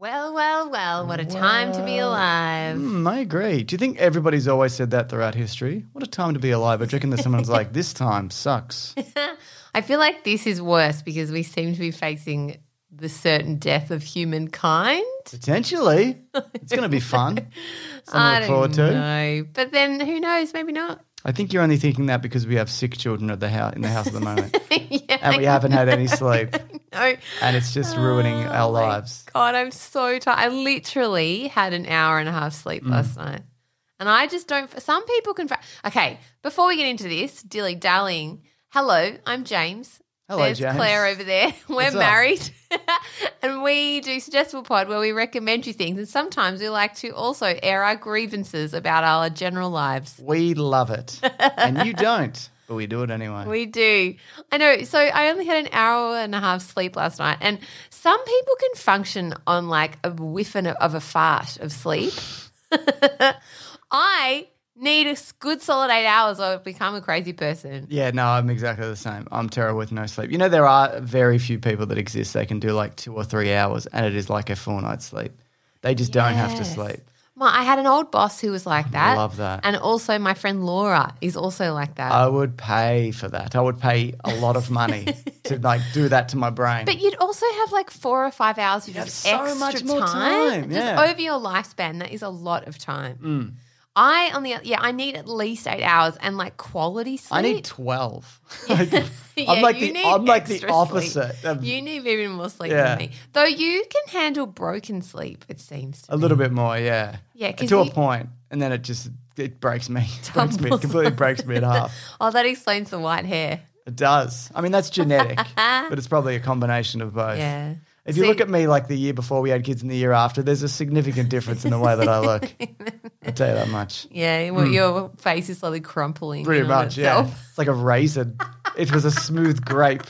Well, well, well, what a time to be alive. Mm, I agree. Do you think everybody's always said that throughout history? What a time to be alive. I reckon that someone's like, this time sucks. I feel like this is worse because we seem to be facing the certain death of humankind. Potentially. It's going to be fun. Something I to look forward to. know. But then who knows? Maybe not. I think you're only thinking that because we have sick children at the house, in the house at the moment. yeah, and we haven't had any sleep. no. And it's just ruining our Oh my lives. God, I'm so tired. I literally had an hour and a half sleep Mm. last night. And I just don't. Some people can. Okay, before we get into this, dilly dallying, hello, I'm James. Hello, There's James. Claire over there. We're What's married. and we do Suggestible Pod where we recommend you things. And sometimes we like to also air our grievances about our general lives. We love it. and you don't, but we do it anyway. We do. I know. So I only had an hour and a half sleep last night. And some people can function on like a whiff of a fart of sleep. I need a good solid eight hours or become a crazy person. Yeah, no, I'm exactly the same. I'm terrible with no sleep. You know, there are very few people that exist. They can do like two or three hours, and it is like a full night's sleep. They just don't have to sleep. My, I had an old boss who was like that. love that. And also my friend Laura is also like that. I would pay for that. I would pay a lot of money to like do that to my brain. But you'd also have like four or five hours of just so extra much more time. time, Just yeah. Mm. over your lifespan, that is a lot of time. I on the yeah, I need at least eight hours and like quality sleep. I need twelve. Like, I'm like you the I'm like the opposite. You need even more sleep Yeah. than me. Though you can handle broken sleep, it seems. To a me. little bit more, yeah. Yeah, to a point, and then it just it breaks me. It breaks me. It completely breaks me in half. Oh, that explains the white hair. It does. I mean, that's genetic, but it's probably a combination of both. Yeah. If you See- look at me like the year before we had kids and the year after, there's a significant difference in the way that I look. I'll tell you that much. Yeah, well, your face is slowly crumpling. Hmm. Pretty in much, yeah. itself. It's like a raisin. it was a smooth grape.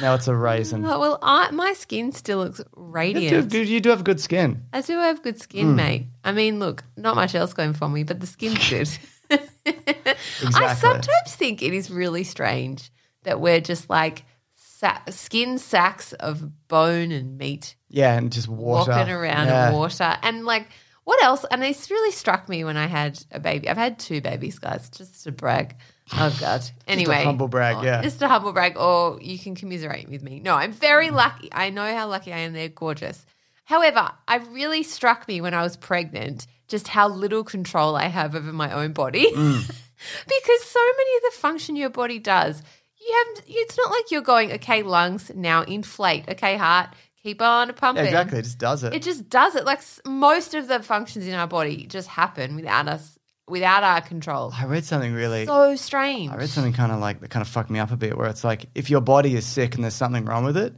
Now it's a raisin. Oh, well, I, my skin still looks You radiant. do, you do have good skin. I do have good skin, Hmm. mate. I mean, look, not much else going for me, but the skin's good. I Exactly. sometimes think it is really strange that we're just like sa- skin sacks of bone and meat Yeah, and just water. walking around yeah. in water. And like, what else? And this really struck me when I had a baby. I've had two babies, guys, just to brag. Oh, God. Anyway. humble brag, oh, yeah. Just a humble brag, or you can commiserate with me. No, I'm very lucky. I know how lucky I am. They're gorgeous. However, it really struck me when I was pregnant just how little control I have over my own body. Mm. because so many of the function your body does, you have it's not like you're going, okay, lungs, now inflate. Okay, heart, keep on Yeah, pumping. exactly. It just does it. It just does it. Like most of the functions in our body just happen without us, without our control. I read something really. So strange. I read something kind of like that kind of fucked me up a bit, where it's like if your body is sick and there's something wrong with it,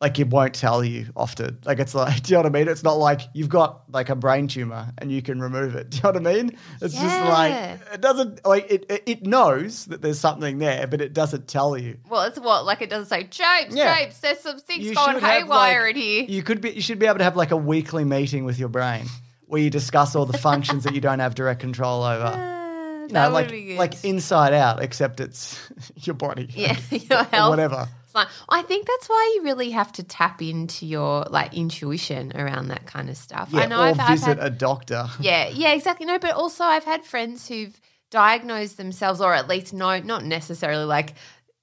like it won't tell you often. Like it's like, do you know what I mean? It's not like you've got like a brain tumor and you can remove it. Do you know what I mean? It's just like it doesn't like it. It it knows that there's something there, but it doesn't tell you. Well, it's what like it doesn't say, James, Yeah. James. There's some things You going haywire like- in here. You could be. You should be able to have like a weekly meeting with your brain where you discuss all the functions that you don't have direct control over. Uh, You know, like like inside out, except it's your body. yeah, your health. whatever. Like- I think that's why you really have to tap into your like intuition around that kind of stuff. Yeah, I know or I've, I've visit had, a doctor. Yeah, yeah, exactly. No, but also I've had friends who've diagnosed themselves, or at least know, not necessarily like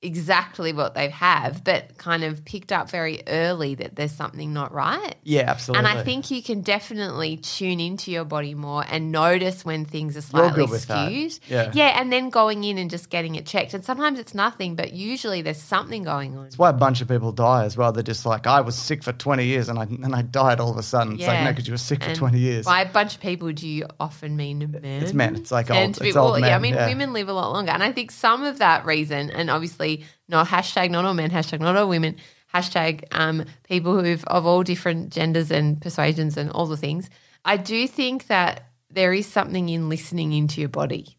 exactly what they have, but kind of picked up very early that there's something not right. Yeah, absolutely. And I think you can definitely tune into your body more and notice when things are slightly good with that. skewed. Yeah. Yeah, and then going in and just getting it checked. And sometimes it's nothing, but usually there's something going on. It's why a bunch of people die as well. They're just like, I was sick for 20 years and I, and I died all of a sudden. It's like, no, because you were sick for 20 years. By a bunch of people, do you often mean men? It's men. It's like old- it's old well, Yeah, I mean, yeah. women live a lot longer. And I think some of that reason, and obviously, no, hashtag not all men, hashtag not all women, hashtag um, people who've of all different genders and persuasions and all the things. I do think that there is something in listening into your body,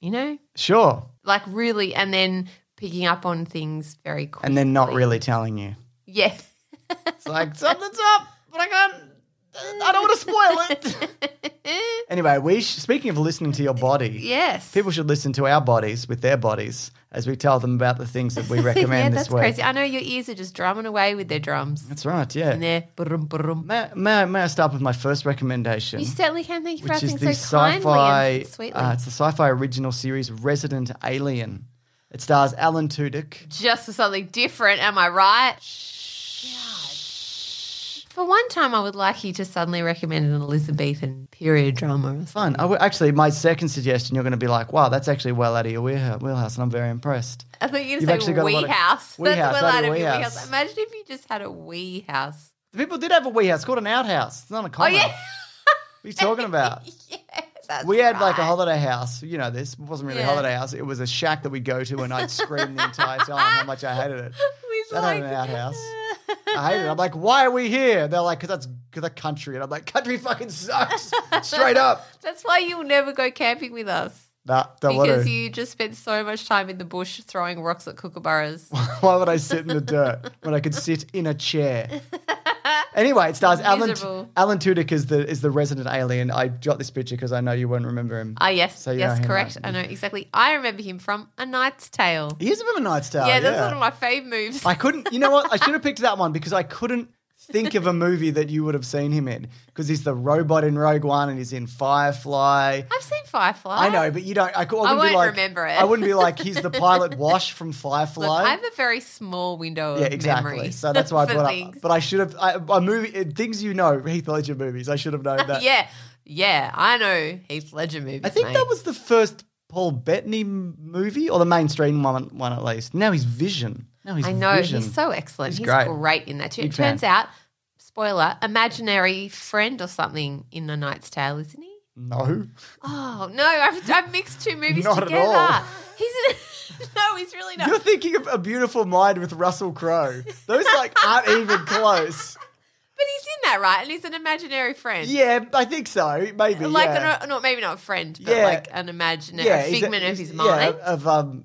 you know, Sure. like really, and then picking up on things very quickly. And then not really telling you. Yeah. It's like something's up, but I can't. I don't want to spoil it. anyway, we sh- speaking of listening to your body, yes. people should listen to our bodies with their bodies as we tell them about the things that we yeah, recommend that's this week. crazy. I know your ears are just drumming away with their drums. That's right. Yeah. And they're brum, brum. May, may, I- may I start with my first recommendation? You certainly can. Thank you for which is the so kindly sci-fi. and sweetly. Uh, it's the Syfy original series Resident Alien. It stars Alan Tudyk. just for something different. Am I right? For one time, I would like you to suddenly recommend an Elizabethan period drama. Or. Fun. I w- actually, my second suggestion, you're going to be like, "Wow, that's actually well out of your wheelhouse," wheelhouse and I'm very impressed. I thought you were going to a say wee house. That's well out of your wee wee house. house. Imagine if you just had a wee house. The people did have a wee house it's called an outhouse. It's not a oh, common. Oh yeah, What are you talking about? yeah. That's We had like a holiday house. You know this. It wasn't really a holiday house. It was a shack that we'd go to, and I'd scream the entire time how much I hated it. We'd That had an outhouse. I hate it. I'm like, why are we here? They're like, because that's the country. And I'm like, country fucking sucks. Straight up. That's why you'll never go camping with us. Nah, don't want Because to. you just spend so much time in the bush throwing rocks at kookaburras. Why would I sit in the dirt when I could sit in a chair? Anyway, it stars Alan. Alan Tudyk is the is the resident alien. I got this picture because I know you won't remember him. Ah, yes, So yes, him, correct. right? I know exactly. I remember him from A Knight's Tale. He is of a Knight's Tale. yeah, that's one of my fave moves. I couldn't. You know what? I should have picked that one because I couldn't think of a movie that you would have seen him in because he's the robot in Rogue One and he's in Firefly. I've seen Firefly. I know, but you don't. I, I wouldn't won't be like, remember it. I wouldn't be like he's the pilot Wash from Look, Firefly. I have a very small window yeah, exactly. memory. So that's why I brought things. up. But I should have. I, a movie, uh, things you know, Heath Ledger movies. I should have known that. yeah, yeah, I know Heath Ledger movies. I think mate. that was the first Paul Bettany movie, or the mainstream one, one at least. Now he's Vision. Now he's I know Vision. he's so excellent. He's He's, great. great. in that too. Big it turns fan. out, spoiler, imaginary friend or something in The Knight's Tale, isn't he? no. Oh no, I've, I've mixed two movies Not at together. all. He's in, no, he's really not. You're thinking of A Beautiful Mind with Russell Crowe. Those like aren't even close. But he's in that, right? And he's an imaginary friend. Yeah, I think so. Maybe. Like, yeah. an, not maybe not a friend, but Yeah. like an imaginary yeah, a he's a- figment of he's- his yeah, mind. of um,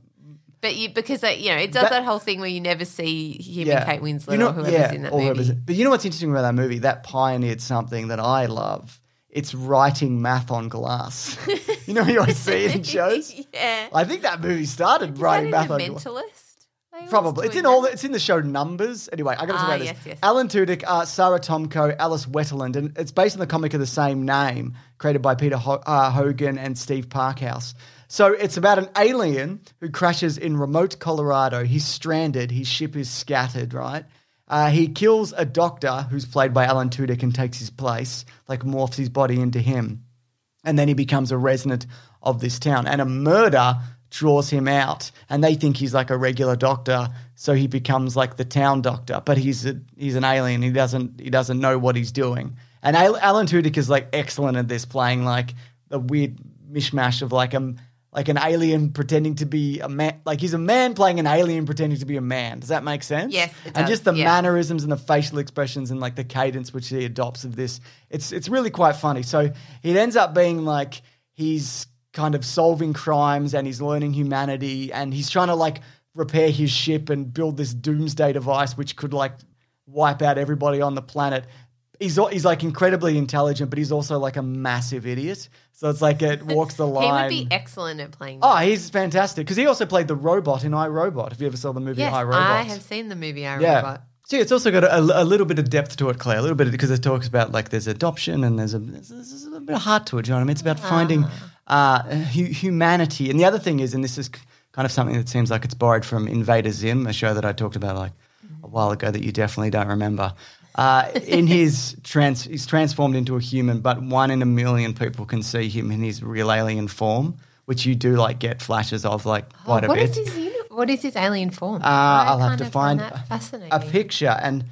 but you because you know it does That- that, whole thing where you never see him yeah. and Kate Winslet You know- or whoever's yeah, in that movie. But you know what's interesting about that movie? That pioneered something that I love. It's writing math on glass. you know, you always see it in shows. yeah. I think that movie started Is writing math on glass. Mentalist? Probably. It's in all. The, it's in the show Numbers. Anyway, I got to talk Ah, about this. yes, yes. Alan Tudyk, uh, Sara Tomko, Alice Wetterlund, and it's based on the comic of the same name, created by Peter Ho- uh, Hogan and Steve Parkhouse. So it's about an alien who crashes in remote Colorado. He's stranded. His ship is scattered. Right. Uh, he kills a doctor who's played by Alan Tudyk and takes his place, like morphs his body into him and then he becomes a resident of this town. And a murder draws him out, and they think he's like a regular doctor, so he becomes like the town doctor. But he's a, he's an alien. He doesn't he doesn't know what he's doing. And Al- Alan Tudyk is like excellent at this, playing like the weird mishmash of like a like an alien pretending to be a man. Like he's a man playing an alien pretending to be a man. Does that make sense? Yes, it And just the yeah. mannerisms and the facial expressions and like the cadence which he adopts of this. It's it's really quite funny. So it ends up being like he's kind of solving crimes and he's learning humanity and he's trying to like repair his ship and build this doomsday device which could like wipe out everybody on the planet. He's he's like incredibly intelligent, but he's also like a massive idiot. So it's like it walks the line. He would be excellent at playing. Oh, he's fantastic because he also played the robot in iRobot. If you ever saw the movie yes, iRobot, I have seen the movie. I yeah. remember. See, it's also got a, a little bit of depth to it, Claire. A little bit because it talks about like there's adoption and there's a there's, there's a bit of heart to it. You know what I mean? It's about ah. finding uh, humanity. And the other thing is, and this is kind of something that seems like it's borrowed from Invader Zim, a show that I talked about like a while ago that you definitely don't remember. Uh, in his trans, he's transformed into a human, but one in a million people can see him in his real alien form, which you do like get flashes of like quite a Oh, What bit. is his uni- What is his alien form? Uh, I'll have to find a picture and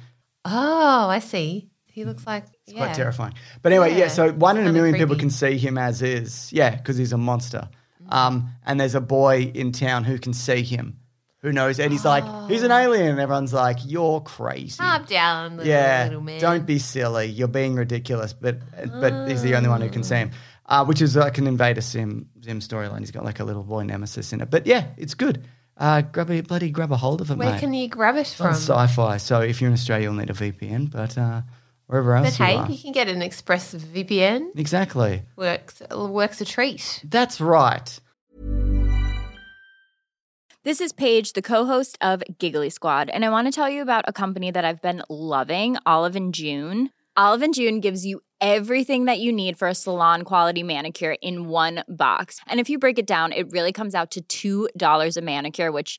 Oh, I see. He looks like yeah. quite terrifying. But anyway, yeah. Yeah, so one in a million people can see him as is. Yeah, because he's a monster. Um, and there's a boy in town who can see him, who knows? And he's like, he's an alien. And everyone's like, you're crazy. Calm down, little, yeah, little man. don't be silly. You're being ridiculous. But but he's the only one who can see him. Uh, which is like an Invader Sim Zim storyline. He's got like a little boy nemesis in it. But yeah, it's good. Uh, grab a bloody grab a hold of it, Where mate. can you grab it It's from? Syfy. So if you're in Australia, you'll need a VPN. But uh, wherever else But hey, you are, you can get an Express VPN. exactly. Works uh, works a treat. That's right. This is Paige, the co-host of Giggly Squad, and I want to tell you about a company that I've been loving, Olive and June. Olive and June gives you everything that you need for a salon quality manicure in one box. And if you break it down, it really comes out to $2 a manicure, which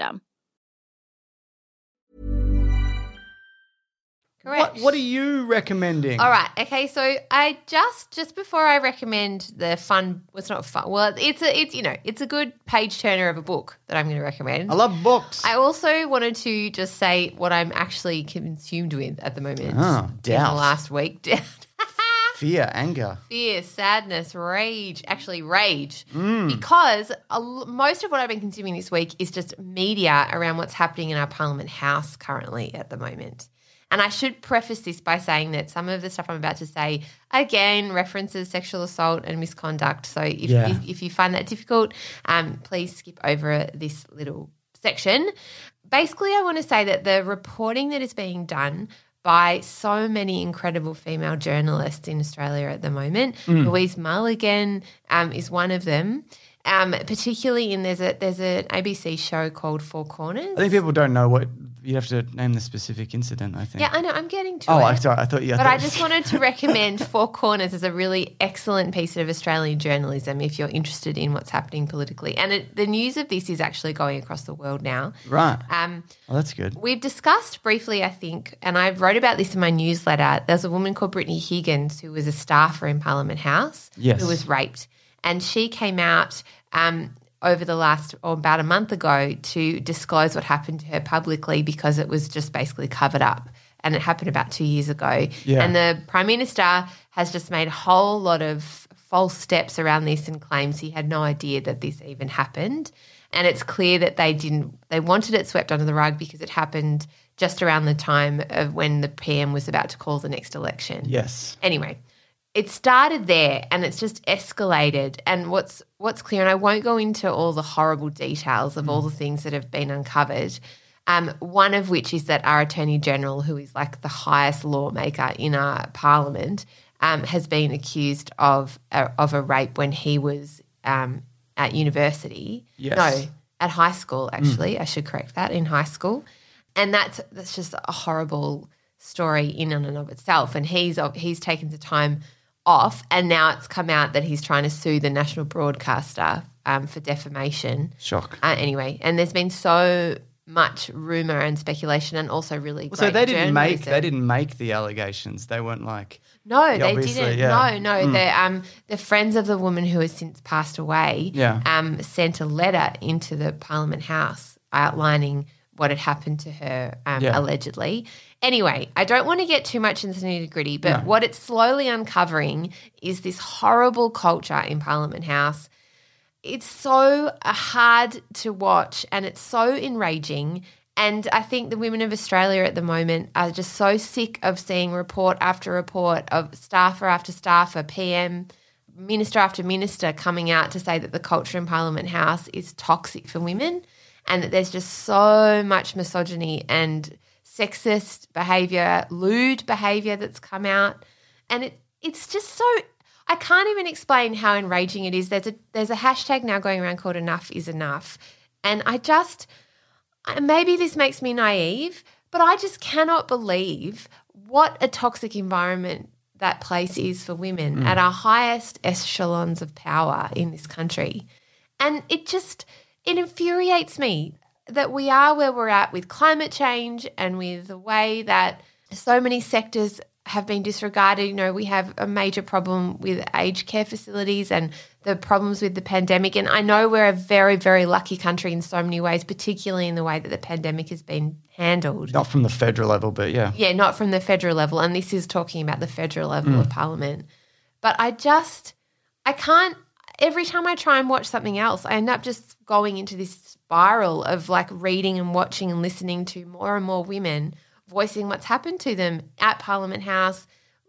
Correct. What What are you recommending? All right. Okay. So I just just before I recommend the fun. Well, it's not fun. Well, it's a it's you know it's a good page turner of a book that I'm going to recommend. I love books. I also wanted to just say what I'm actually consumed with at the moment. Oh, in the doubt. last week. Fear, anger. Fear, sadness, rage, actually rage. Mm. Because most of what I've been consuming this week is just media around what's happening in our Parliament House currently at the moment. And I should preface this by saying that some of the stuff I'm about to say, again, references sexual assault and misconduct. So if, Yeah. if, if you find that difficult, um, please skip over this little section. Basically, I want to say that the reporting that is being done by so many incredible female journalists in Australia at the moment. Louise Milligan um, is one of them. Um, particularly in there's a there's an ABC show called Four Corners. I think people don't know what you have to name the specific incident. I think. yeah, I know. I'm getting to Oh, it. I sorry. I thought you. Had. But thought, I just wanted to recommend Four Corners as a really excellent piece of Australian journalism if you're interested in what's happening politically. And it, the news of this is actually going across the world now. right. Um, well, that's good. We've discussed briefly, I think, and I wrote about this in my newsletter. There's a woman called Brittany Higgins who was a staffer in Parliament House Yes. who was raped. And she came out um, over the last, or about a month ago, to disclose what happened to her publicly because it was just basically covered up. And it happened about two years ago. Yeah. And the Prime Minister has just made a whole lot of false steps around this and claims he had no idea that this even happened. And it's clear that they didn't, they wanted it swept under the rug because it happened just around the time of when the PM was about to call the next election. Yes. Anyway, it started there and it's just escalated. And what's what's clear, and I won't go into all the horrible details of all the things that have been uncovered. Um, one of which is that our Attorney General, who is like the highest lawmaker in our Parliament, um, has been accused of a, of a rape when he was um, at university. Yes. No, at high school. Actually, I should correct that. In high school, and that's that's just a horrible story in and of itself. And he's he's taken the time off, and now it's come out that he's trying to sue the national broadcaster um, for defamation. Shock. Uh, anyway, and there's been so much rumor and speculation, and also really so great they didn't make they didn't make the allegations. They weren't like No, they didn't. yeah. No, no. The um the friends of the woman who has since passed away Yeah. um sent a letter into the Parliament House outlining what had happened to her um, Yeah. allegedly. Anyway, I don't want to get too much into the nitty gritty, but No. what it's slowly uncovering is this horrible culture in Parliament House. It's so uh, hard to watch and it's so enraging. And I think the women of Australia at the moment are just so sick of seeing report after report of staffer after staffer, PM, minister after minister coming out to say that the culture in Parliament House is toxic for women and that there's just so much misogyny and sexist behavior, lewd behavior that's come out. And it it's just so I can't even explain how enraging it is. There's a there's a hashtag now going around called enough is enough. And I just maybe this makes me naive, but I just cannot believe what a toxic environment that place is for women hmm. at our highest echelons of power in this country. And it just it infuriates me. That we are where we're at with climate change and with the way that so many sectors have been disregarded. You know, we have a major problem with aged care facilities and the problems with the pandemic. And I know we're a very, very lucky country in so many ways, particularly in the way that the pandemic has been handled. Not from the federal level, but yeah. Yeah, not from the federal level. And this is talking about the federal level of mm. parliament. But I just, I can't, every time I try and watch something else, I end up just going into this spiral of like reading and watching and listening to more and more women voicing what's happened to them at Parliament House.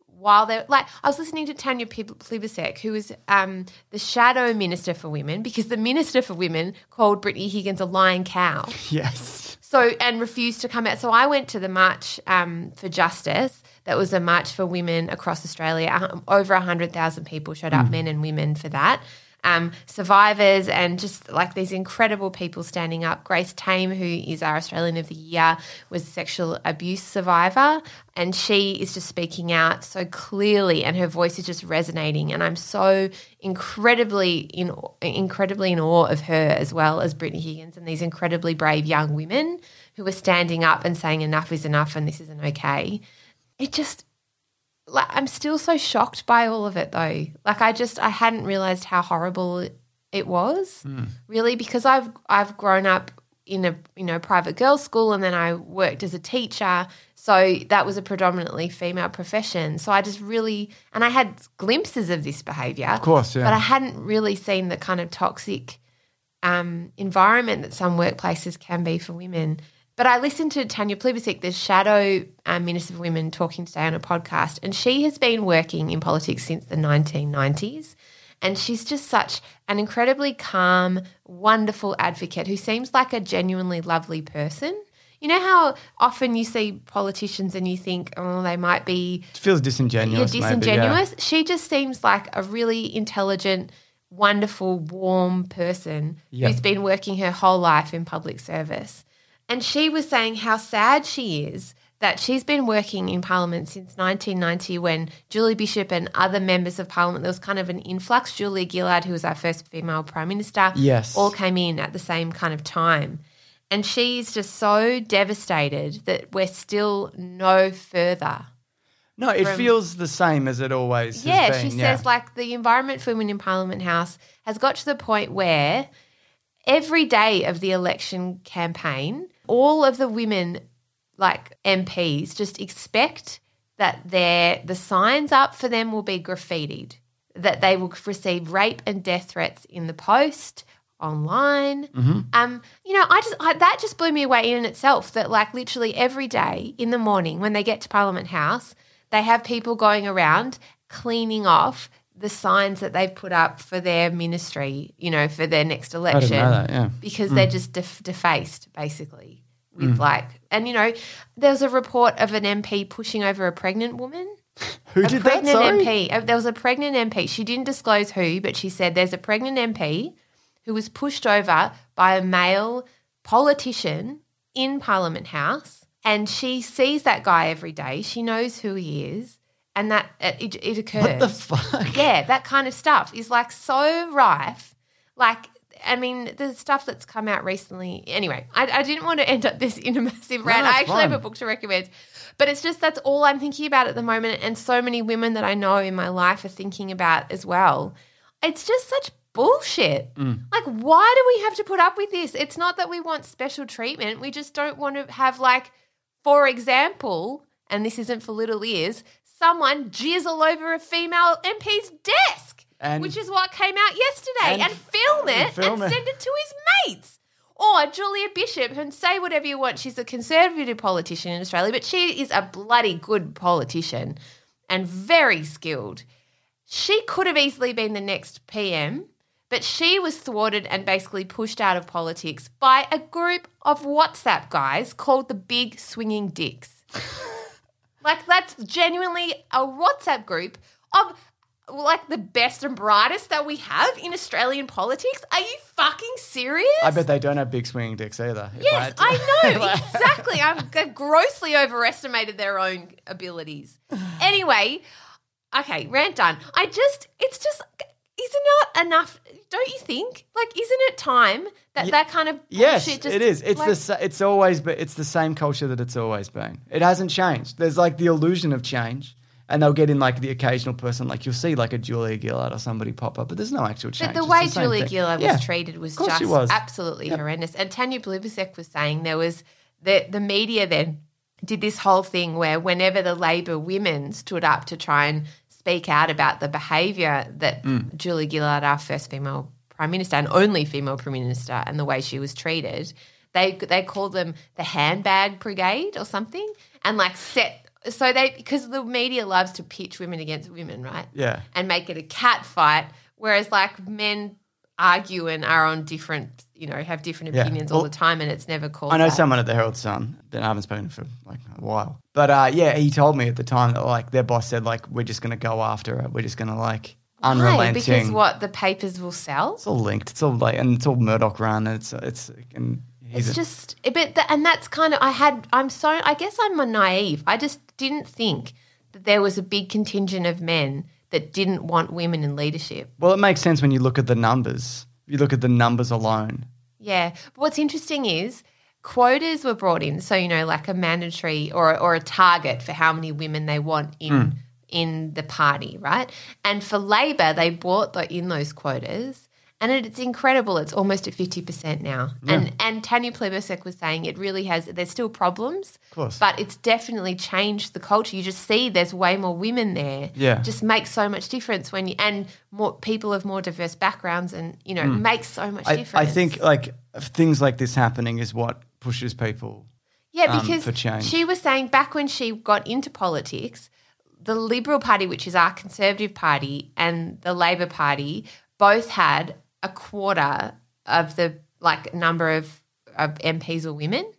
While they're like, I was listening to Tanya Plibersek, who was um, the shadow minister for women, because the minister for women called Brittany Higgins a lying cow. Yes. So and refused to come out. So I went to the march um, for justice. That was a march for women across Australia. Over hundred thousand people showed up, men and women, for that. Um, survivors and just like these incredible people standing up. Grace Tame, who is our Australian of the Year, was a sexual abuse survivor, and she is just speaking out so clearly, and her voice is just resonating. And I'm so incredibly in incredibly in awe of her as well as Brittany Higgins and these incredibly brave young women who are standing up and saying enough is enough and this isn't okay. It just like I'm still so shocked by all of it though. Like I just I hadn't realized how horrible it was. Really because I've I've grown up in a you know private girls school and then I worked as a teacher. So that was a predominantly female profession. So I just really and I had glimpses of this behavior. Of course, yeah. But I hadn't really seen the kind of toxic um, environment that some workplaces can be for women. But I listened to Tanya Plibersek, the shadow um, Minister for Women, talking today on a podcast, and she has been working in politics since the 1990s. And she's just such an incredibly calm, wonderful advocate who seems like a genuinely lovely person. You know how often you see politicians and you think, oh, they might be It feels disingenuous. you're maybe, yeah. disingenuous. She just seems like a really intelligent, wonderful, warm person Yep. who's been working her whole life in public service. And she was saying how sad she is that she's been working in Parliament since 1990 when Julie Bishop and other members of Parliament, there was kind of an influx. Julia Gillard, who was our first female Prime Minister, Yes. all came in at the same kind of time. And she's just so devastated that we're still no further No, it from- feels the same as it always yeah, has been. she yeah. says like the environment for women in Parliament House has got to the point where every day of the election campaign, all of the women like MPs just expect that their the signs up for them will be graffitied, that they will receive rape and death threats in the post online. Um, you know, I just I, that just blew me away in itself. That like literally every day in the morning when they get to Parliament House, they have people going around cleaning off the signs that they've put up for their ministry. You know, for their next election that, yeah. because they're just def- defaced basically with like and you know there was a report of an MP pushing over a pregnant woman Who a did that? Sorry? MP. Uh, There was a pregnant MP. She didn't disclose who, but she said there's a pregnant MP who was pushed over by a male politician in Parliament House, and she sees that guy every day. She knows who he is, and that it, it, occurs. What the fuck? Yeah, that kind of stuff is like so rife. Like, I mean, the stuff that's come out recently. Anyway, I, I didn't want to end up this in a massive rant. No, I actually have a book to recommend. But it's just that's all I'm thinking about at the moment. And so many women that I know in my life are thinking about as well. It's just such bullshit. Mm. Like, why do we have to put up with this? It's not that we want special treatment. We just don't want to have, like, for example, and this isn't for little ears, someone jizz all over a female MP's desk, And- which is what came out yesterday, and- and, film it and film and it. send it to his mates. Or Julia Bishop, and say whatever you want. She's a conservative politician in Australia, but she is a bloody good politician and very skilled. She could have easily been the next PM, but she was thwarted and basically pushed out of politics by a group of WhatsApp guys called the Big Swinging Dicks. Like, that's genuinely a WhatsApp group of like the best and brightest that we have in Australian politics. Are you fucking serious? I bet they don't have big swinging dicks either. Yes, to- I know exactly. I've grossly overestimated their own abilities. Anyway, okay, rant done. I just, it's just, is is not enough. Don't you think? Like, isn't it time that that kind of Yes, bullshit just, it is. It's like, the sa- it's always but it's the same culture that it's always been. It hasn't changed. There's like the illusion of change, and they'll get in like the occasional person, like you'll see like a Julia Gillard or somebody pop up, but there's no actual change. But the way same Julia thing. Gillard Yeah. was treated was just was. absolutely horrendous. And Tanya Plibersek was saying there was the the media then did this whole thing where whenever the Labor women stood up to try and speak out about the behaviour that Mm. Julia Gillard, our first female prime minister and only female prime minister, and the way she was treated, they they called them the handbag brigade or something, and like set. So they because the media loves to pitch women against women, right? Yeah. and make it a cat fight, whereas like men argue and are on different, you know, have different Yeah. opinions all Well, the time, and it's never called. I know that. someone at the Herald Sun. Then I haven't spoken to for like a while, but uh, yeah, he told me at the time that like their boss said like we're just going to go after it. We're just going to like Why? unrelenting. Because what the papers will sell. It's all linked. It's all like and it's all Murdoch run. It's it's and he's It's a- just, but the, and that's kind of I had. I'm so. I guess I'm a naive. I just didn't think that there was a big contingent of men that didn't want women in leadership. well, it makes sense when you look at the numbers. You look at the numbers alone. Yeah. But what's interesting is quotas were brought in, so you know, like a mandatory or or a target for how many women they want in hmm. in the party, right? And for Labor, they brought the, in those quotas. And it, it's incredible. It's almost at fifty percent now. And and Tanya Plibersek was saying it really has. There's still problems, of course. but it's definitely changed the culture. You just see there's way more women there. Yeah. just makes so much difference when you and more people of more diverse backgrounds, and you know, makes so much I, difference. I think like things like this happening is what pushes people. Yeah, um, because for change. she was saying back when she got into politics, the Liberal Party, which is our Conservative Party, and the Labor Party both had a quarter of the like number of, of MPs were women.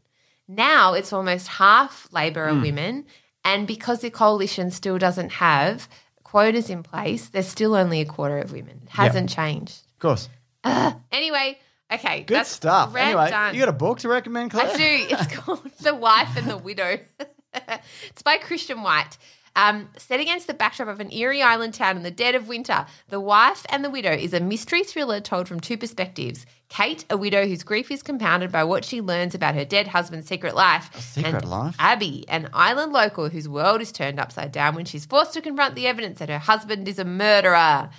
Now it's almost half Labor are hmm. women, and because the coalition still doesn't have quotas in place, there's still only a quarter of women. It hasn't changed. Of course, Anyway, okay, good stuff. Anyway, done. you got a book to recommend, Claire? I do. It's called The Wife and the Widow. it's by Christian White. Um, set against the backdrop of an eerie island town in the dead of winter, The Wife and the Widow is a mystery thriller told from two perspectives. Kate, a widow whose grief is compounded by what she learns about her dead husband's secret life. secret and life? Abby, an island local whose world is turned upside down when she's forced to confront the evidence that her husband is a murderer.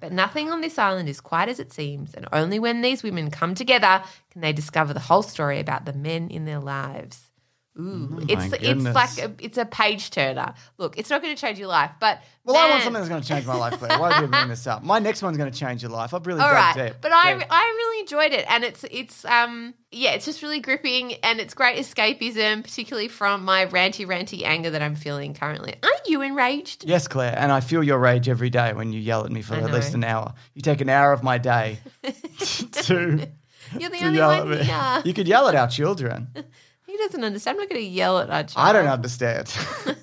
But nothing on this island is quite as it seems, and only when these women come together can they discover the whole story about the men in their lives. Ooh, it's Oh it's goodness. like a, it's a page turner. Look, it's not going to change your life, but Well, I want something that's going to change my life, Claire. Why do you bring this up? My next one's going to change your life. I've really All right, deep. but I Deep. I really enjoyed it, and it's it's um yeah, it's just really gripping, and it's great escapism, particularly from my ranty ranty anger that I'm feeling currently. Aren't you enraged? Yes, Claire, and I feel your rage every day when you yell at me for at least an hour. You take an hour of my day to, You're the only yell one here. You could yell at our children. He doesn't understand. I'm not going to yell at our child. I don't understand.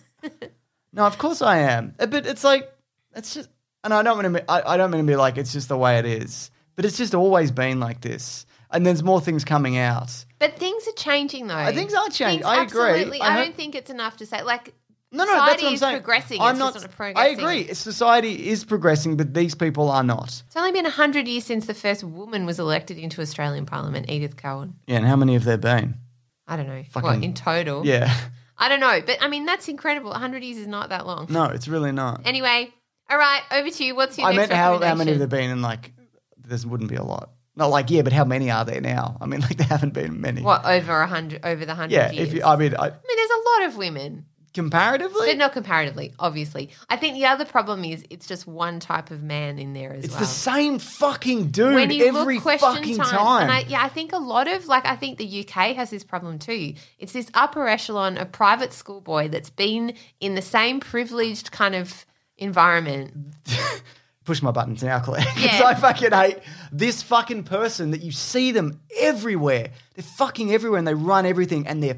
no, of course I am. Uh, But it's like it's just, and I don't mean to be, I, I don't mean to be like it's just the way it is. But it's just always been like this, and there's more things coming out. But things are changing, though. Uh, things are changing. Things I agree. Absolutely. I I, don't think it's enough to say like. No, no, society that's what I'm is saying. progressing. I'm it's not. not I agree. Society is progressing, but these people are not. It's only been hundred years since the first woman was elected into Australian Parliament, Edith Cowan. Yeah, and how many have there been? I don't know. Fucking- what in total? Yeah, I don't know, but I mean that's incredible. hundred years is not that long. no, it's really not. Anyway, all right, over to you. What's your I next meant how how many have there been? And like, there wouldn't be a lot. Not like yeah, but how many are there now? I mean, like there haven't been many. What over a hundred? Over the hundred Yeah, years? if you, I mean, I, I mean, there's a lot of women, comparatively, but not comparatively. Obviously, I think the other problem is it's just one type of man in there as it's well. It's the same fucking dude when you every look question fucking time, time. and I, yeah, I think a lot of like I think the UK has this problem too. It's this upper echelon of private schoolboy that's been in the same privileged kind of environment. Push my buttons now, Claire. 'Cause Yeah. I fucking hate this fucking person that you see them everywhere. They're fucking everywhere and they run everything and they're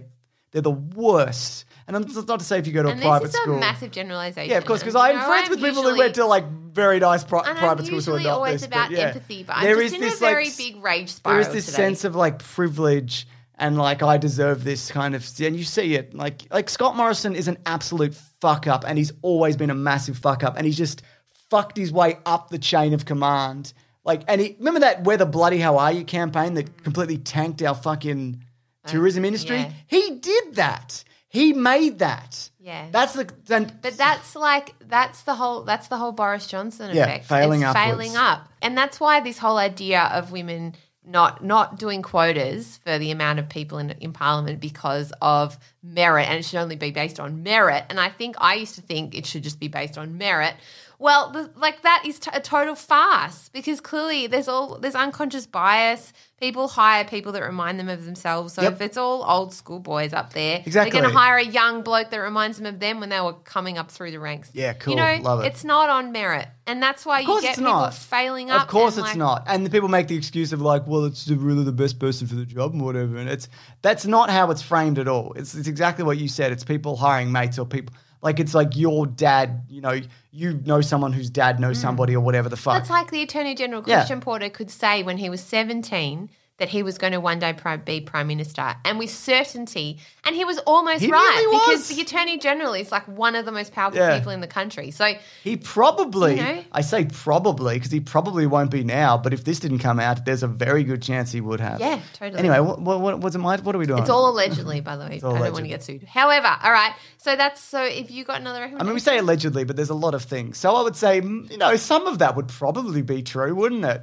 they're the worst. And it's not to say if you go to a And private this is school. a massive generalization. yeah, of course, because I'm friends I'm with people who went to like very nice pri- and I'm private schools who are not always this, about but yeah. empathy, but I'm just is in this, a very like, big rage there spiral is this today. sense of like privilege and like I deserve this kind of and you see it like like Scott Morrison is an absolute fuck up and he's always been a massive fuck up and he's just fucked his way up the chain of command. Like, and he remember that "Where the bloody hell are you" campaign that completely tanked our fucking uh, tourism industry. yeah. He did that. He made that. Yeah. that's the. Then, But that's like that's the whole that's the whole Boris Johnson Yeah, effect. failing it's upwards. failing up, and that's why this whole idea of women not not doing quotas for the amount of people in in Parliament because of merit, and it should only be based on merit. And I think I used to think it should just be based on merit. Well, the, like that is t- a total farce because clearly there's all there's unconscious bias. People hire people that remind them of themselves. So Yep. if it's all old school boys up there, Exactly. they're going to hire a young bloke that reminds them of them when they were coming up through the ranks. Yeah, cool. You know, Love it. it's not on merit, and that's why course you get it's people not. failing up. Of course and, it's like- not. And the people make the excuse of like, well, it's really the best person for the job and whatever. And it's that's not how it's framed at all. It's it's exactly what you said. It's people hiring mates or people like it's like your dad. You know, you know someone whose dad knows somebody or whatever the fuck. Mm. That's like the Attorney General. Christian Porter could say when he was 17 that he was going to one day be Prime Minister, and with certainty. And he was almost He right really was. because the Attorney General is like one of the most powerful Yeah. people in the country. So He probably, You know? I say probably because he probably won't be now. But if this didn't come out, there's a very good chance he would have. Yeah, totally. Anyway, what, what, what, what's it, my, what are we doing? it's all allegedly, by the way. I don't want to get sued. However, all right. So that's so. If you got another I mean, we say allegedly, but there's a lot of things. So I would say, mm, you know, some of that would probably be true, wouldn't it?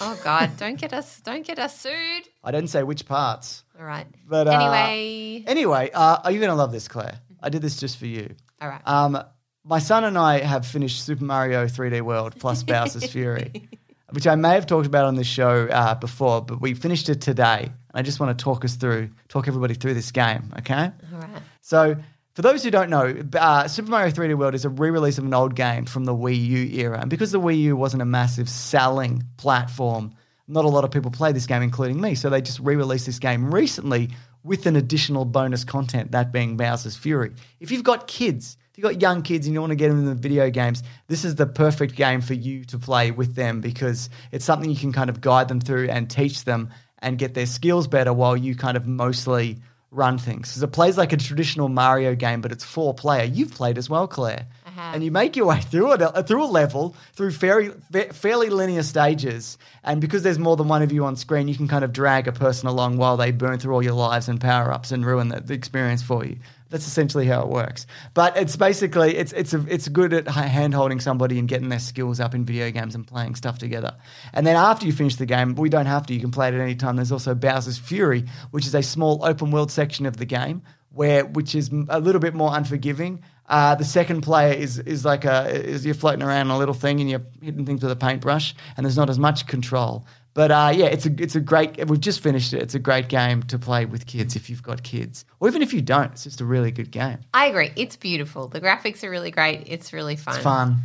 Oh God, don't get us, don't get us sued. I didn't say which parts. All right. But uh, anyway, anyway, uh, are you going to love this, Claire? I did this just for you. all right. Um, my son and I have finished Super Mario 3D World plus Bowser's Fury, which I may have talked about on this show uh, before, but we finished it today. And I just want to talk us through, talk everybody through this game, okay? all right. So, for those who don't know, uh, Super Mario 3D World is a re-release of an old game from the Wii U era, and because the Wii U wasn't a massive selling platform, not a lot of people play this game, including me. So they just re-released this game recently with an additional bonus content, that being Bowser's Fury. If you've got kids, if you've got young kids and you want to get them into video games, this is the perfect game for you to play with them because it's something you can kind of guide them through and teach them and get their skills better while you kind of mostly run things. Because it plays like a traditional Mario game, but it's four player. You've played as well, Claire. I have. And you make your way through it uh, through a level through fairly fairly linear stages, and because there's more than one of you on screen, you can kind of drag a person along while they burn through all your lives and power ups and ruin the, the experience for you. That's essentially how it works. But it's basically it's it's a, it's good at hand holding somebody and getting their skills up in video games and playing stuff together. And then after you finish the game, we don't have to. You can play it at any time. There's also Bowser's Fury, which is a small open world section of the game where which is a little bit more unforgiving. Uh, the second player is is like a is you're floating around a little thing and you're hitting things with a paintbrush, and there's not as much control. But uh, yeah, it's a it's a great. We've just finished it. It's a great game to play with kids if you've got kids, or even if you don't. It's just a really good game. I agree. It's beautiful. The graphics are really great. It's really fun. It's fun.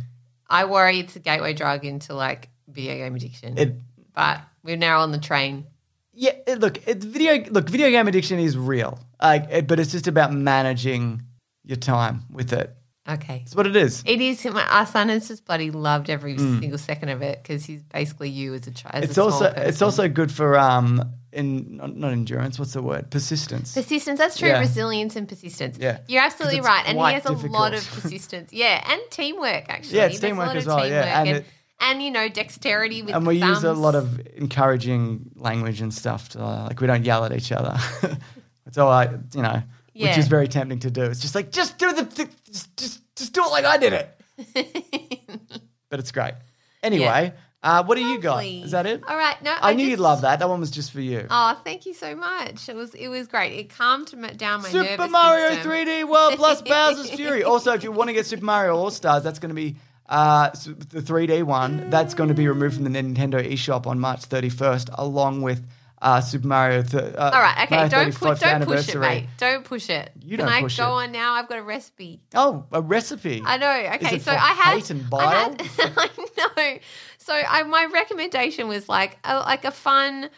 I worry it's a gateway drug into like video game addiction. It but we're now on the train. yeah. It, look, it, video look video game addiction is real. Like, it, but it's just about managing your time with it. Okay. It's what it is. It is. My, our son has just bloody loved every single second of it because he's basically you as a child. Mm. It's also it's also good for um in not, not endurance. What's the word? Persistence. persistence. That's true. Yeah. Resilience and persistence. Yeah. you're absolutely right. And he has a lot of persistence. Yeah, and teamwork actually. Yeah, it's There's a teamwork lot as of well, yeah, teamwork and and, it- and you know dexterity with and the we use a lot of encouraging language and stuff. To, uh, like we don't yell at each other. it's all right, you know, which is very tempting to do. It's just like just do the th- just, just just do it like I did it. but it's great. Anyway, uh, what do you got? Is that it? All right. No, I, knew just- you'd love that. That one was just for you. Oh, thank you so much. It was it was great. It calmed down my Super Mario system. 3D World plus Bowser's Fury. Also, if you want to get Super Mario All Stars, that's going to be uh, the 3D one. That's going to be removed from the Nintendo eShop on March 31st, along with uh, Super Mario. Th- uh, All right, okay. Don't 35th put, don't push it, mate. Don't push it. You Can don't I push go it. on now? I've got a recipe. Oh, a recipe. I know. Okay, so I had. hate and I, had I know. So I, my recommendation was like a, like a fun.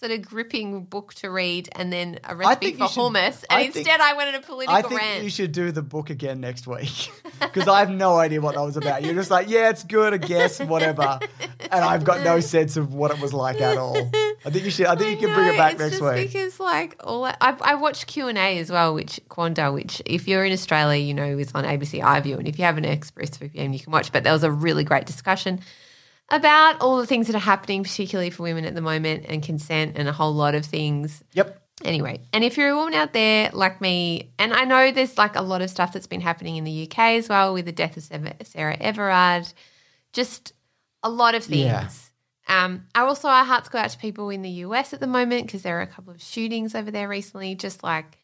Sort of gripping book to read, and then a recipe think for should- hummus. I And think- instead, I went on a political I think rant. you should do the book again next week because I have no idea what that was about. You're just like, yeah, it's good, I guess, whatever, and I've got no sense of what it was like at all. I think you should. I think you I can bring it know, back it's next just week. Because like all I, I I watched Q and A as well, which Quanda, which if you're in Australia, you know is on ABC iView, and if you have an Express VPN, you can watch. But there was a really great discussion about all the things that are happening, particularly for women at the moment, and consent, and a whole lot of things. Yep. Anyway, and if you're a woman out there like me, and I know there's like a lot of stuff that's been happening in the UK as well with the death of Sarah- Sarah Everard, just a lot of things. Yeah. Um, also our hearts go out to people in the US at the moment because there are a couple of shootings over there recently. Just like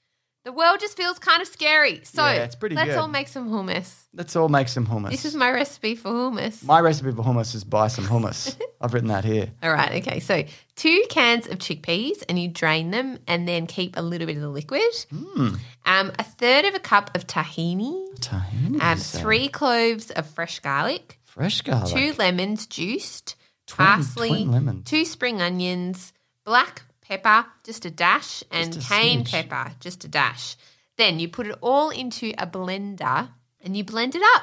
the world just feels kind of scary. So Yeah, it's pretty let's good. all make some hummus. Let's all make some hummus. This is my recipe for hummus. My recipe for hummus is buy some hummus. I've written that here. All right, okay. So two cans of chickpeas, and you drain them, and then keep a little bit of the liquid. Hmm. Um, a third of a cup of tahini. Tahini. Um, three cloves of fresh garlic. fresh garlic. Two lemons juiced. Twin- parsley. twin lemons. Two spring onions. Black pepper, just a dash, and a cayenne smidge. pepper, just a dash. Then you put it all into a blender, and you blend it up.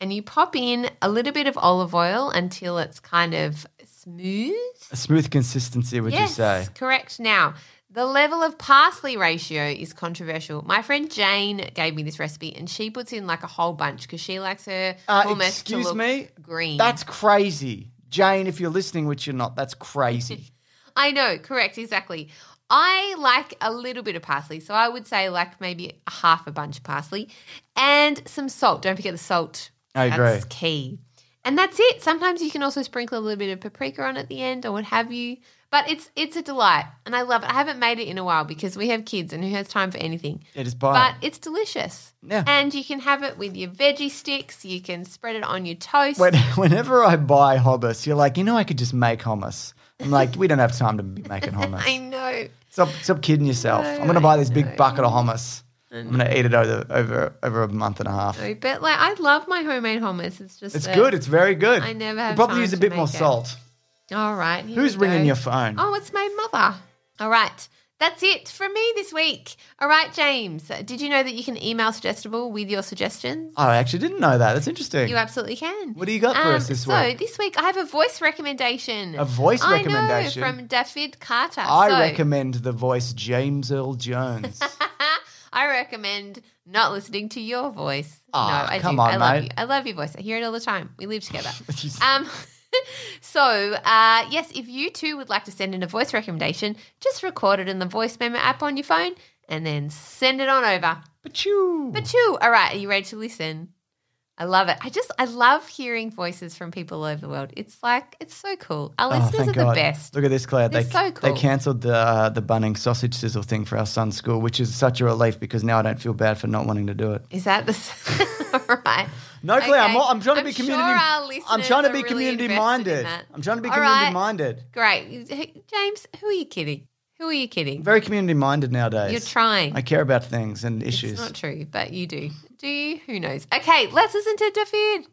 And you pop in a little bit of olive oil until it's kind of smooth. A smooth consistency, would yes, you say? correct. Now, the level of parsley ratio is controversial. My friend Jane gave me this recipe, and she puts in like a whole bunch because she likes her Uh, hummus excuse to look me? green. That's crazy. Jane, if you're listening, which you're not, that's crazy. I know, correct, exactly. I like a little bit of parsley, so I would say like maybe a half a bunch of parsley and some salt. Don't forget the salt. I That's agree. key. And that's it. Sometimes you can also sprinkle a little bit of paprika on at the end or what have you. But it's it's a delight, and I love it. I haven't made it in a while because we have kids, and who has time for anything? Yeah, just buy But it. it's delicious. Yeah. And you can have it with your veggie sticks. You can spread it on your toast. When, whenever I buy hummus, you're like, you know, I could just make hummus. I'm like, we don't have time to be making hummus. I know. Stop, stop kidding yourself. I'm going to buy this big bucket of hummus. I'm going to mm. eat it over, over over a month and a half. No, But like, I love my homemade hummus. It's just It's that- good. It's very good. I never You have probably time use a bit more it. salt. All right. Who's ringing your phone? Oh, it's my mother. All right. That's it from me this week. All right, James. Did you know that you can email Suggestible with your suggestions? Oh, I actually didn't know that. That's interesting. You absolutely can. What do you got for us this so week? So this week I have a voice recommendation. A voice I recommendation? know, from David Carter. I So, recommend the voice James Earl Jones. I recommend not listening to your voice. Aw, no, I come do. on, I love mate. you. I love your voice. I hear it all the time. We live together. um, so, uh, yes, if you too would like to send in a voice recommendation, just record it in the voice memo app on your phone and then send it on over. Achoo. But you, all right, are you ready to listen? I love it. I just, I love hearing voices from people all over the world. It's like, it's so cool. Our Oh, listeners are God. the best. Look at this, Claire. They're They, so cool. they cancelled the uh, the Bunnings sausage sizzle thing for our son's school, which is such a relief because now I don't feel bad for not wanting to do it. Is that the all right? No, Claire, I'm, Okay. I'm trying to be I'm community. Sure our I'm trying to be really community minded. I'm trying to be All community right. minded. Great, Hey, James. Who are you kidding? Who are you kidding? Very community minded nowadays. You're trying. I care about things and It's issues. not true, but you do. Do you? Who knows? Okay, let's listen to David.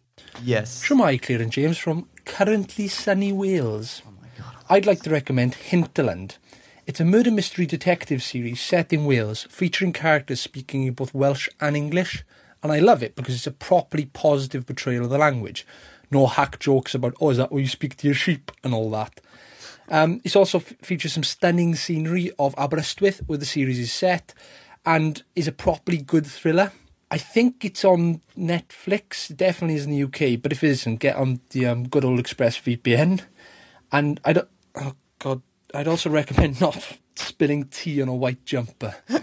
Yes. Shwmae, Claire and James from currently sunny Wales. Oh my God. I'd like to recommend Hinterland. It's a murder mystery detective series set in Wales, featuring characters speaking both Welsh and English. And I love it because it's a properly positive portrayal of the language. No hack jokes about, oh, is that what you speak to your sheep and all that. Um, it also f- features some stunning scenery of Aberystwyth, where the series is set, and is a properly good thriller. I think it's on Netflix. It definitely is in the UK, but if it isn't, get on the um, good old Express VPN. And I don't. Oh God, I'd also recommend not spilling tea on a white jumper.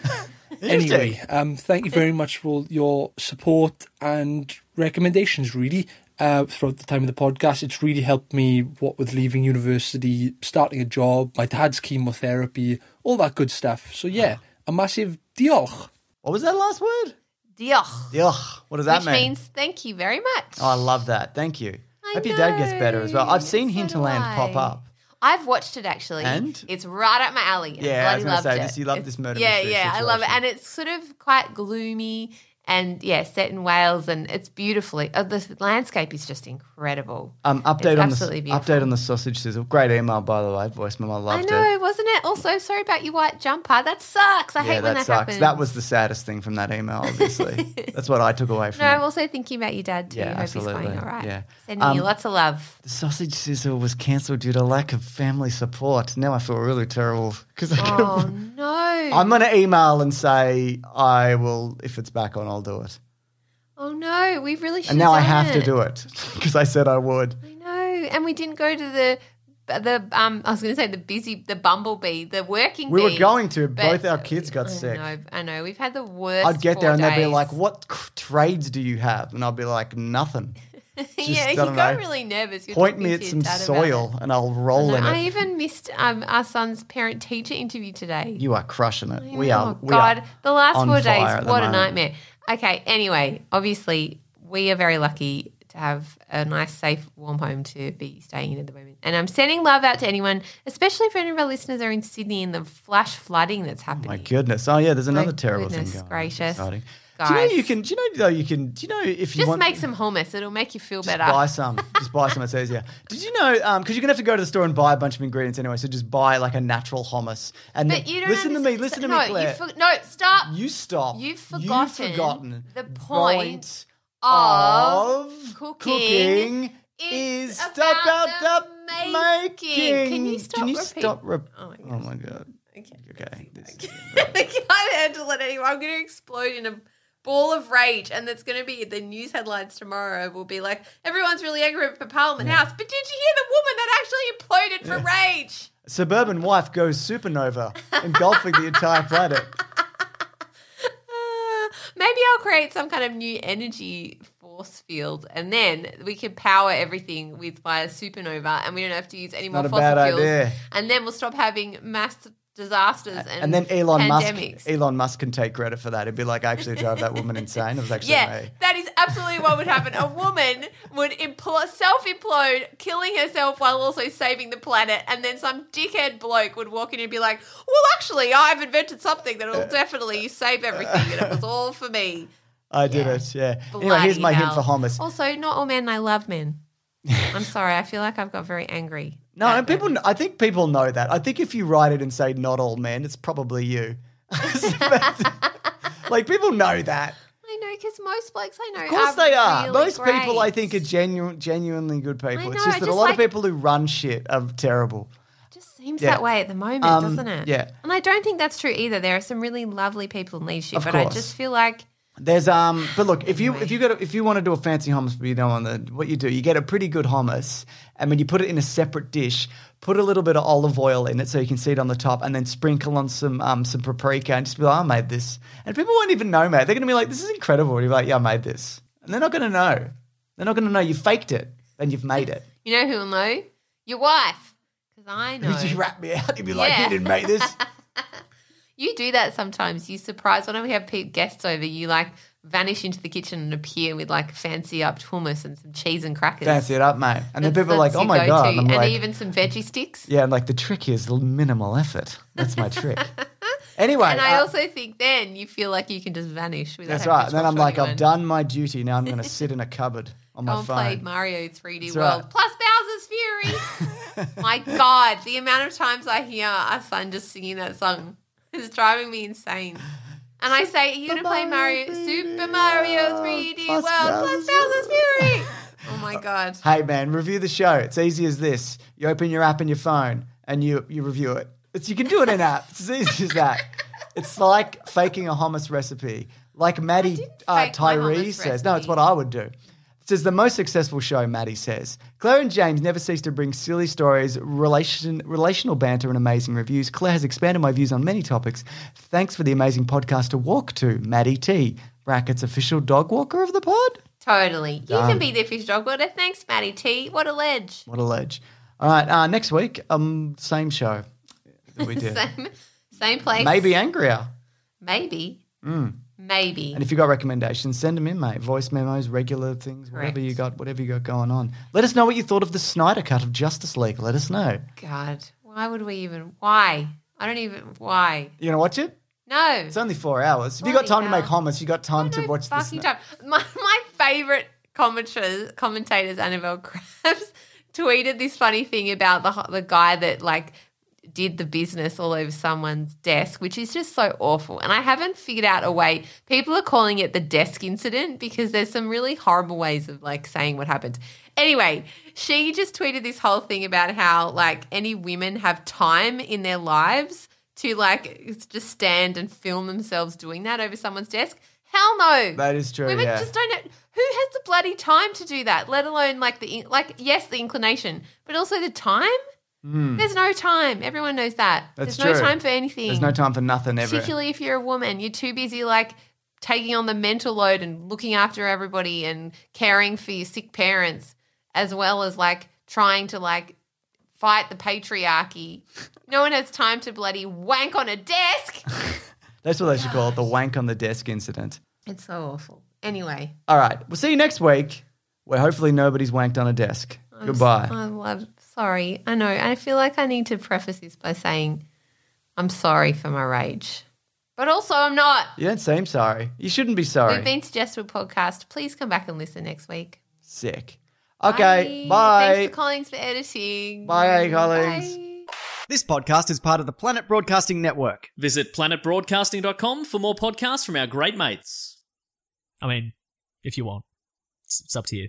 anyway, um, thank you very much for all your support and recommendations. Really, uh, throughout the time of the podcast, it's really helped me. What with leaving university, starting a job, my dad's chemotherapy, all that good stuff. So yeah, a massive diolch. What was that last word? Diolch. Yuck. What does that Which mean? means thank you very much. oh, I love that. Thank you. I Hope your dad gets better as well. I've seen so Hinterland pop up. I've watched it actually. And? It's right up my alley. Yeah, I was gonna loved say, it. this- you love It's- this murder Yeah, yeah, I love it. And it's sort of quite gloomy And yeah, set in Wales, and it's beautifully. Uh, the landscape is just incredible. Um, update It's on the beautiful. update on the sausage sizzle. Great email by the way, voice memo. I loved it. I know, it. wasn't it? Also, sorry about your white jumper. That sucks. I yeah, hate when that sucks. happens. That was the saddest thing from that email. Obviously, that's what I took away from No, it. I'm also thinking about your dad too. Yeah, Hope he's absolutely. going all right. Yeah. Sending Um, you lots of love. The sausage sizzle was cancelled due to lack of family support. Now I feel really terrible because Oh no! I'm going to email and say I will if it's back on. I'll do it. oh no! We really should. And now I have to do it because I said I would. I know, and we didn't go to the the um. I was going to say the busy, the bumblebee, the working. We were going to. Both our kids got I sick. know, I know. We've had the worst. I'd get there and they'd be like, "What c- trades do you have?" And I'd be like, "Nothing." yeah, you got know. really nervous. You're Point me at some soil and I'll roll I, in it. I even missed um, our son's parent teacher interview today. You are crushing it. We are. Oh we God, are the last four days, what a nightmare. Okay, anyway, obviously we are very lucky to have a nice, safe, warm home to be staying in at the moment. And I'm sending love out to anyone, especially if any of our listeners are in Sydney and the flash flooding that's oh happening. My goodness. Oh yeah, there's another terrible goodness thing going. on. gracious. Exciting. Do you know you can? Do you know though you can? Do you know if you Just want? make some hummus; it'll make you feel better. just better. buy some. Just buy some. It's easier. Did you know? Um, because you're gonna have to go to the store and buy a bunch of ingredients anyway. So just buy like a natural hummus. And but then- you don't listen to me. understand- Listen to no, me, Claire. You for, no, stop. You stop. You've forgotten You've forgotten the point of cooking, is is about, the making. Can you stop repeating? Oh my god. Oh my god. Okay. Okay. I Can you repeat- stop? Rep- Oh my oh my god. Okay. Okay. This- I can't handle it anymore. I'm going to explode in a ball of rage, and that's going to be the news headlines tomorrow. Will be like everyone's really angry at Parliament House, but did you hear the woman that actually imploded for rage? Suburban wife goes supernova, engulfing the entire planet. Uh, maybe I'll create some kind of new energy force field, and then we can power everything with by a supernova, and we don't have to use any more Not a fossil bad fuels. idea. And then we'll stop having mass disasters and, And then Elon pandemics. Musk, Elon Musk can take credit for that. It'd be like, I actually drove that woman insane. It was actually Yeah, me. that is absolutely what would happen. A woman would impl- self implode, killing herself while also saving the planet, and then some dickhead bloke would walk in and be like, "Well, actually, I've invented something Uh, that'll definitely save everything, and it was all for me." I did Yeah. it. Yeah. Anyway, here's Bloody my hint for hummus. Also, not all men I love men. I'm sorry, I feel like I've got very angry. No, and people. I think people know that. I think if you write it and say "not all men," it's probably you. like people know that. I know because most blokes I know, Of course they are. really Most people, I think, are genuine, genuinely good people. I it's just that a just lot like- of people who run shit are terrible. just seems Yeah. that way at the moment, Um, doesn't it? yeah. And I don't think that's true either. There are some really lovely people in leadership, Of but I course. just feel like There's um, but look, if you if you got a, if you want to do a fancy hummus, but you don't want the what you do, you get a pretty good hummus, and when you put it in a separate dish, put a little bit of olive oil in it so you can see it on the top, and then sprinkle on some um some paprika, and just be like, I made this, and people won't even know, mate. They're gonna be like, this is incredible. And you're like, yeah, I made this, and they're not gonna know. They're not gonna know you faked it, and you've made it. you know who will know your wife, because I know you just wrap me out. You'd be like, Yeah. you didn't make this. you do that sometimes. You surprise when we have guests over. You like vanish into the kitchen and appear with like fancy up hummus and some cheese and crackers. Fancy it up, mate. And then That's- people are like, oh my god, and and like, even some veggie sticks. yeah, and like the trick is the minimal effort. That's my trick. Anyway, And I uh, also think then you feel like you can just vanish. Without That's right. And then I'm like, anyone. I've done my duty. Now I'm going to sit in a cupboard on Go my and play phone. Mario 3D That's World right. plus Bowser's Fury. my God, the amount of times I hear our son just singing that song is driving me insane. And I say, Are you going to play Mario Super Mario 3D plus World plus Bowser's Fury? Oh my God. Hey man, review the show. It's easy as this. You open your app in your phone and you you review it. It's, you can do it in app. It's as easy as that. It's like faking a hummus recipe. Like Maddie uh, Tyree says. No, it's what I would do. Says the most successful show, Maddie says. Claire and James never cease to bring silly stories, relation, relational banter, and amazing reviews. Claire has expanded my views on many topics. Thanks for the amazing podcast to walk to, Maddie T. Brackets official dog walker of the pod. Totally. You Done. can be the fish dog walker. Thanks, Maddie T. What a ledge. What a ledge. All right, uh, next week, um, same show we did. Same, same place. Maybe angrier. Maybe. Maybe. And if you've got recommendations, send them in, mate. Voice memos, regular things, whatever Correct. you got, whatever you got going on. Let us know what you thought of the Snyder cut of Justice League. Let us know. God, why would we even? Why? I don't even. Why? You gonna watch it? No. It's only four hours. If you got time to make hell. hummus, you got time to watch this. fucking time. My, my favorite commentators, commentators, Annabel Crabb, tweeted this funny thing about the the guy that like did the business all over someone's desk, which is just so awful. And I haven't figured out a way. People are calling it the desk incident because there's some really horrible ways of like saying what happened. Anyway, she just tweeted this whole thing about how like any women have time in their lives to like just stand and film themselves doing that over someone's desk. Hell no. That is true. Women yeah. just don't know who has the bloody time to do that, let alone like the like yes, the inclination, but also the time. Mm. There's no time. Everyone knows that. That's There's true. no time for anything. There's no time for nothing ever. Particularly if you're a woman, you're too busy like taking on the mental load and looking after everybody and caring for your sick parents, as well as like trying to like fight the patriarchy. No one has time to bloody wank on a desk. That's what they should call it the wank on the desk incident. It's so awful. Anyway, All right. We'll see you next week where hopefully nobody's wanked on a desk. Goodbye. I love. Sorry, I know. I feel like I need to preface this by saying I'm sorry for my rage, but also I'm not. you don't seem sorry. You shouldn't be sorry. We've been suggested a podcast. Please come back and listen next week. Sick. Okay. Bye. Thanks to Collins for editing. Bye, Collins. Bye. This podcast is part of the Planet Broadcasting Network. Visit planetbroadcasting.com for more podcasts from our great mates. I mean, if you want, it's, it's up to you.